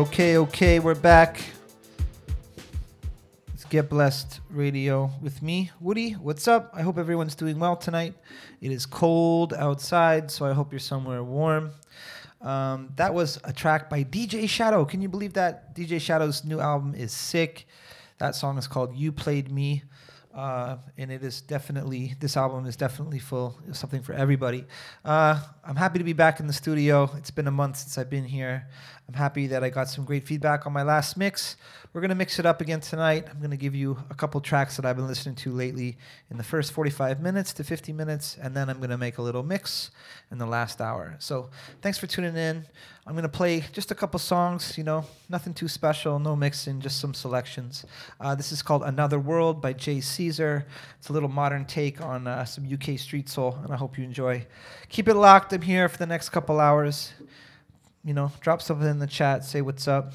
Okay, okay, we're back. Let's get blessed radio with me, Woody. What's up? I hope everyone's doing well tonight. It is cold outside, so I hope you're somewhere warm. Um, that was a track by DJ Shadow. Can you believe that? DJ Shadow's new album is sick. That song is called You Played Me. Uh, and it is definitely, this album is definitely full of something for everybody. Uh, I'm happy to be back in the studio. It's been a month since I've been here. I'm happy that I got some great feedback on my last mix. We're going to mix it up again tonight. I'm going to give you a couple tracks that I've been listening to lately in the first 45 minutes to 50 minutes, and then I'm going to make a little mix in the last hour. So thanks for tuning in. I'm going to play just a couple songs, you know, nothing too special, no mixing, just some selections. Uh, this is called Another World by Jay Caesar. It's a little modern take on uh, some UK street soul, and I hope you enjoy. Keep it locked. I'm here for the next couple hours. You know, drop something in the chat, say what's up.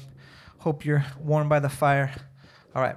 Hope you're warm by the fire. All right.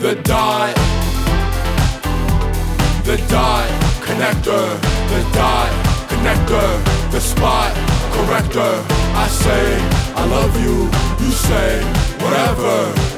The dot. The dot connector. The dot connector. The spot corrector. I say I love you. You say whatever.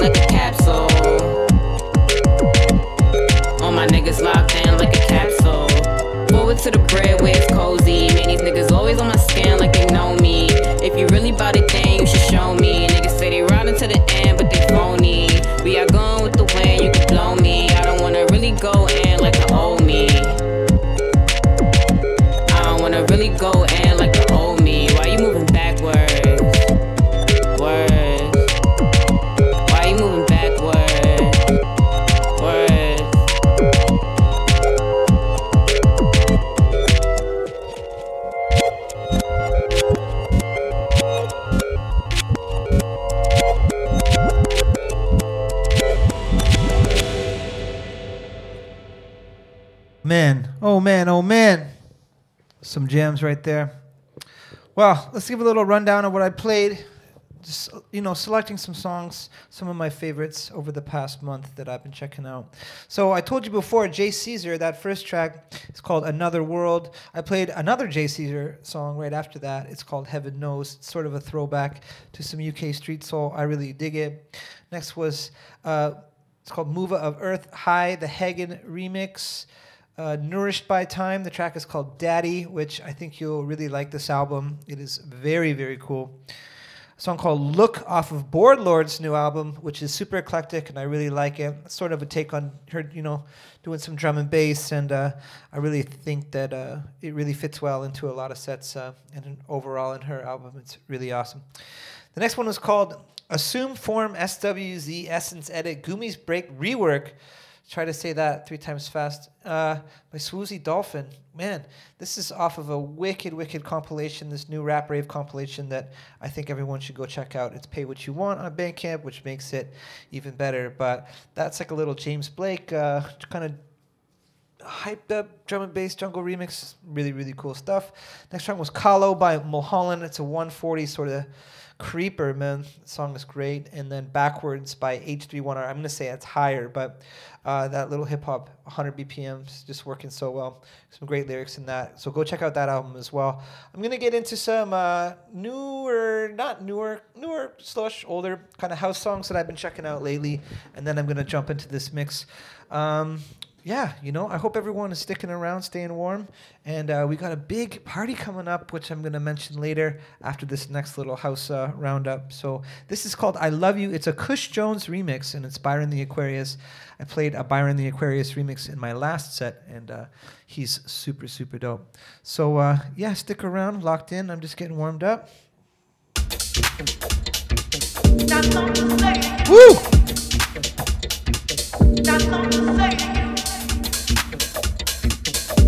like a capsule. All my niggas locked in like a capsule. Forward to the bread right there. Well, let's give a little rundown of what I played. Just, you know, selecting some songs, some of my favorites over the past month that I've been checking out. So I told you before, Jay Caesar, that first track is called Another World. I played another Jay Caesar song right after that. It's called Heaven Knows. It's sort of a throwback to some UK street soul. I really dig it. Next was, uh, it's called Mova of Earth High, the Hagen remix. Uh, Nourished by Time. The track is called Daddy, which I think you'll really like this album. It is very, very cool. A song called Look off of Bored Lord's new album, which is super eclectic and I really like it. It's sort of a take on her, you know, doing some drum and bass, and uh, I really think that uh, it really fits well into a lot of sets uh, and overall in her album. It's really awesome. The next one is called Assume Form SWZ Essence Edit Gumi's Break Rework. Try to say that three times fast. Uh, by Swoozy Dolphin. Man, this is off of a wicked, wicked compilation, this new rap rave compilation that I think everyone should go check out. It's Pay What You Want on Bandcamp, which makes it even better. But that's like a little James Blake uh, kind of hyped up drum and bass jungle remix. Really, really cool stuff. Next song was Kalo by Mulholland. It's a 140 sort of creeper, man. Song is great. And then Backwards by H31R. I'm going to say it's higher, but uh, that little hip hop, 100 BPMs, just working so well. Some great lyrics in that. So go check out that album as well. I'm going to get into some uh, newer, not newer, newer slush, older kind of house songs that I've been checking out lately. And then I'm going to jump into this mix. Um, yeah, you know, I hope everyone is sticking around, staying warm. And uh, we got a big party coming up, which I'm going to mention later after this next little house uh, roundup. So this is called I Love You. It's a Kush Jones remix, and it's Byron the Aquarius. I played a Byron the Aquarius remix in my last set, and uh, he's super, super dope. So uh, yeah, stick around, locked in. I'm just getting warmed up. Woo!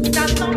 That's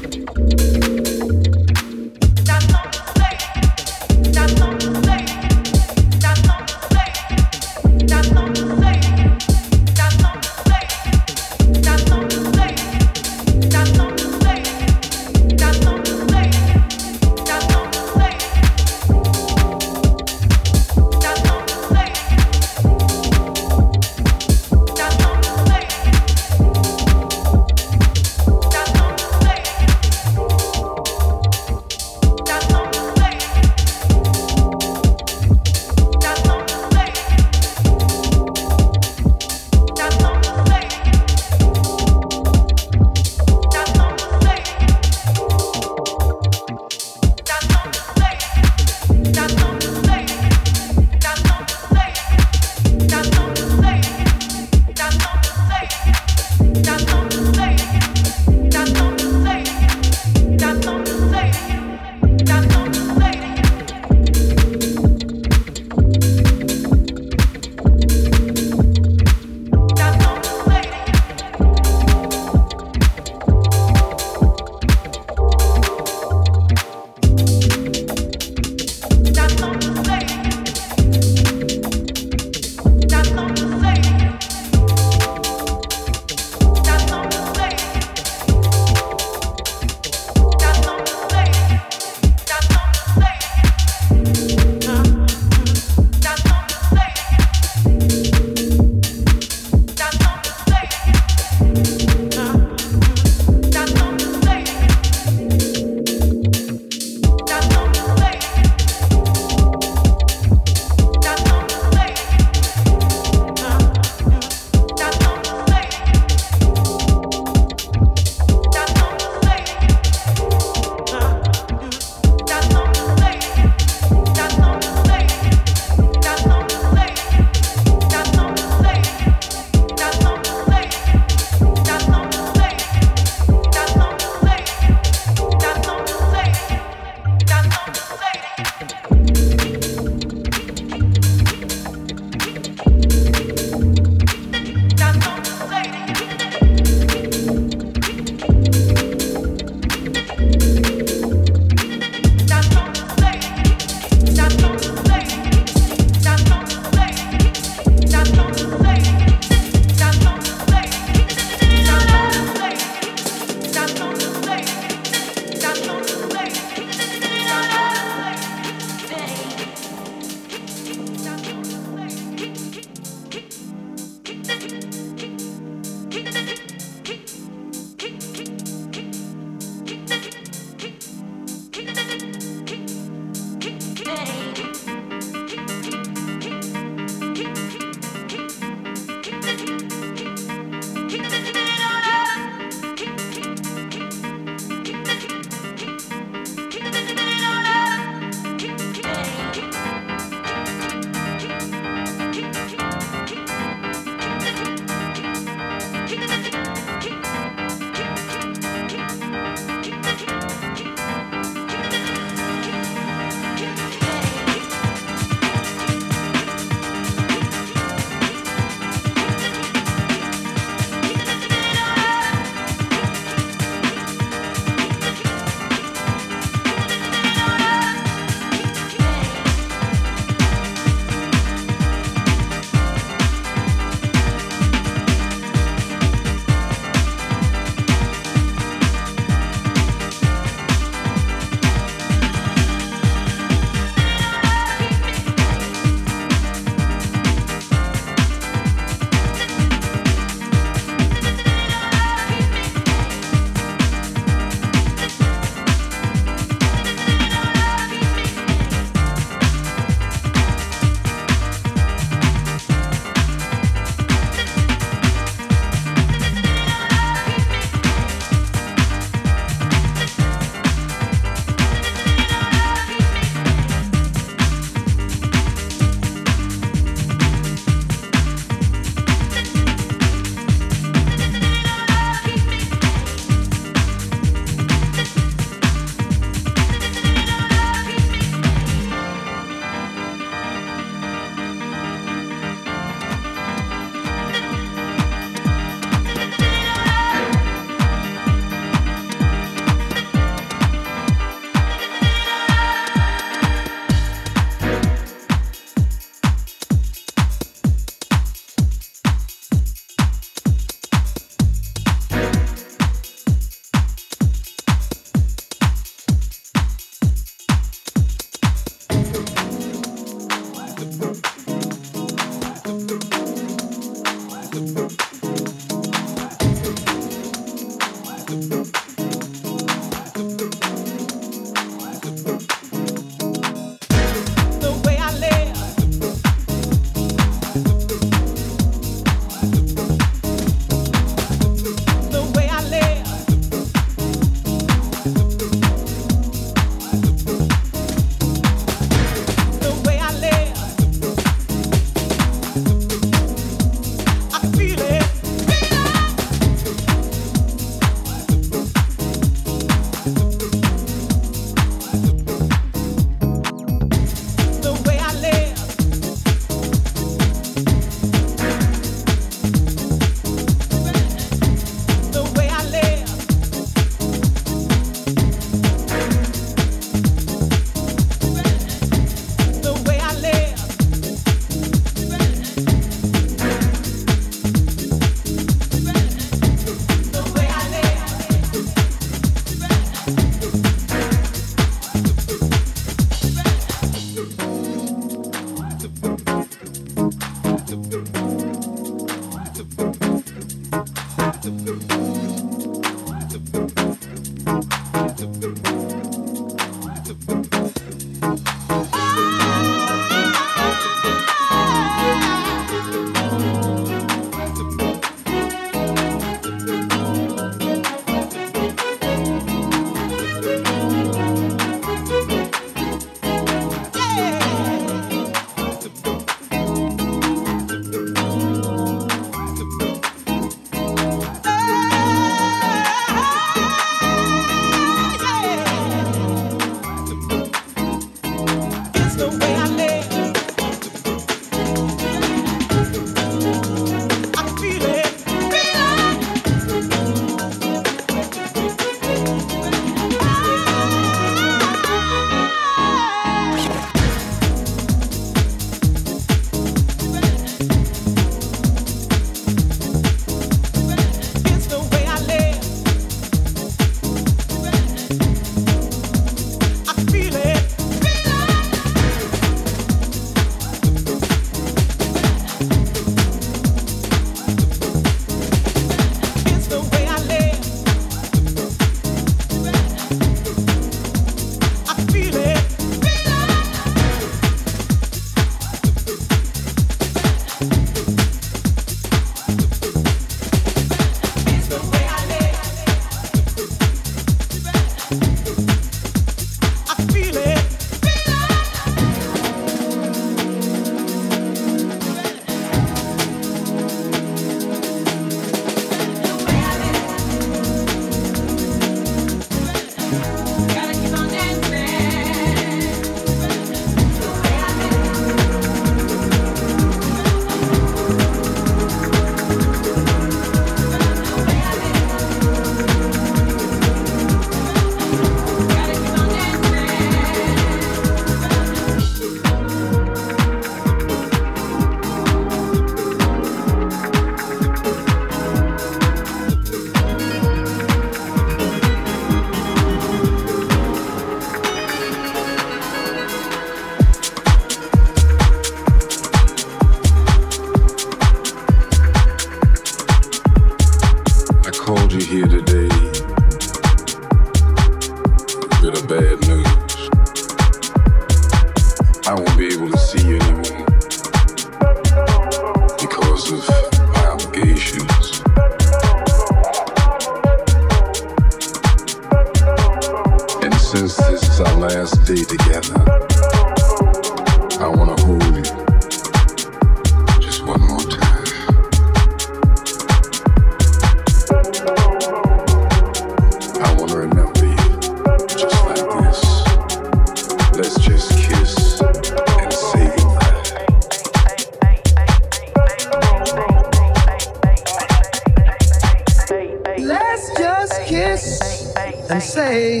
and say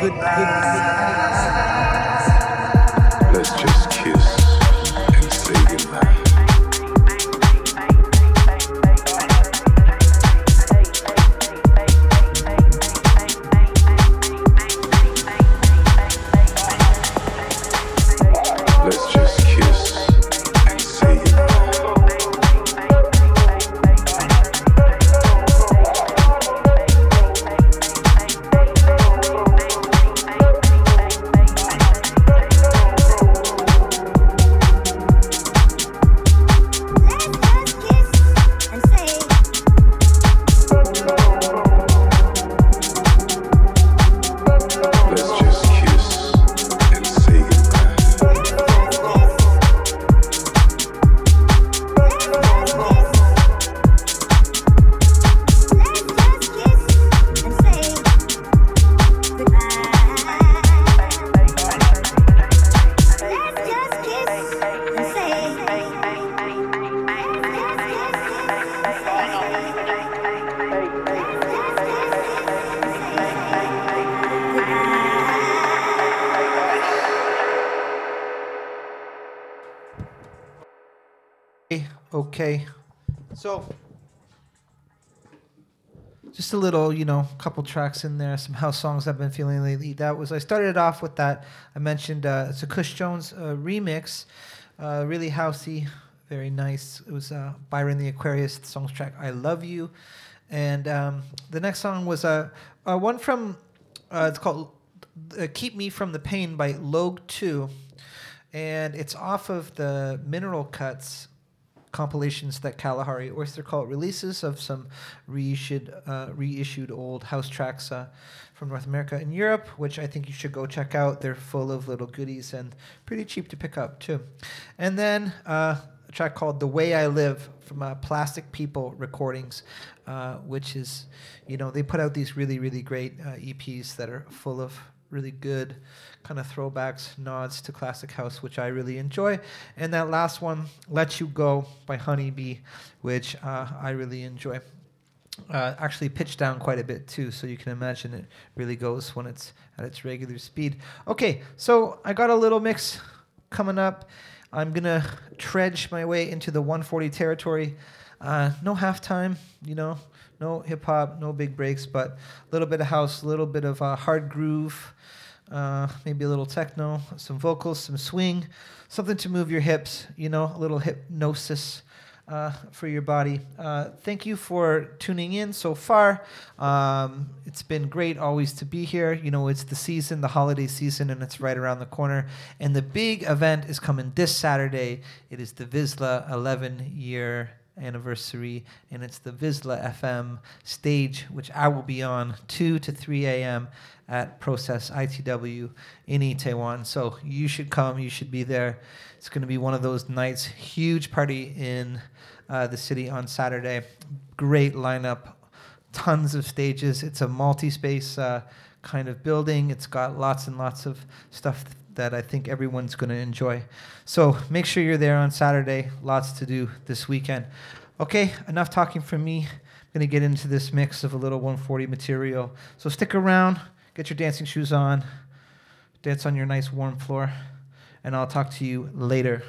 good, just a little, you know, couple tracks in there, some house songs I've been feeling lately. That was, I started off with that. I mentioned uh, it's a Kush Jones uh, remix, uh, really housey, very nice. It was uh, Byron the Aquarius, the song's track I Love You. And um, the next song was uh, uh, one from, uh, it's called uh, Keep Me From the Pain by Logue 2. And it's off of the Mineral Cuts compilations that Kalahari Oyster Cult releases of some reissued, uh, reissued old house tracks uh, from North America and Europe, which I think you should go check out. They're full of little goodies and pretty cheap to pick up too. And then uh, a track called "The Way I Live" from uh, Plastic People Recordings, uh, which is, you know, they put out these really really great uh, EPs that are full of really good kind of throwbacks, nods to classic house, which I really enjoy. And that last one, Let You Go by Honeybee, which uh, I really enjoy. Uh, actually pitched down quite a bit too, so you can imagine it really goes when it's at its regular speed. Okay, so I got a little mix coming up. I'm gonna trudge my way into the 140 territory. Uh, no halftime, you know, no hip hop, no big breaks, but a little bit of house, a little bit of uh, hard groove, uh, maybe a little techno, some vocals, some swing, something to move your hips, you know, a little hypnosis uh, for your body. Uh, thank you for tuning in so far. Um, it's been great always to be here. You know, it's the season, the holiday season, and it's right around the corner. And the big event is coming this Saturday. It is the VISLA 11 year anniversary, and it's the VISLA FM stage, which I will be on 2 to 3 a.m. at Process ITW in Itaewon. So you should come, you should be there. It's going to be one of those nights, huge party in uh, the city on Saturday. Great lineup, tons of stages. It's a multi space uh, kind of building, it's got lots and lots of stuff that I think everyone's going to enjoy. So make sure you're there on Saturday. Lots to do this weekend. Okay, enough talking from me. I'm going to get into this mix of a little 140 material. So stick around, get your dancing shoes on, dance on your nice warm floor, and I'll talk to you later.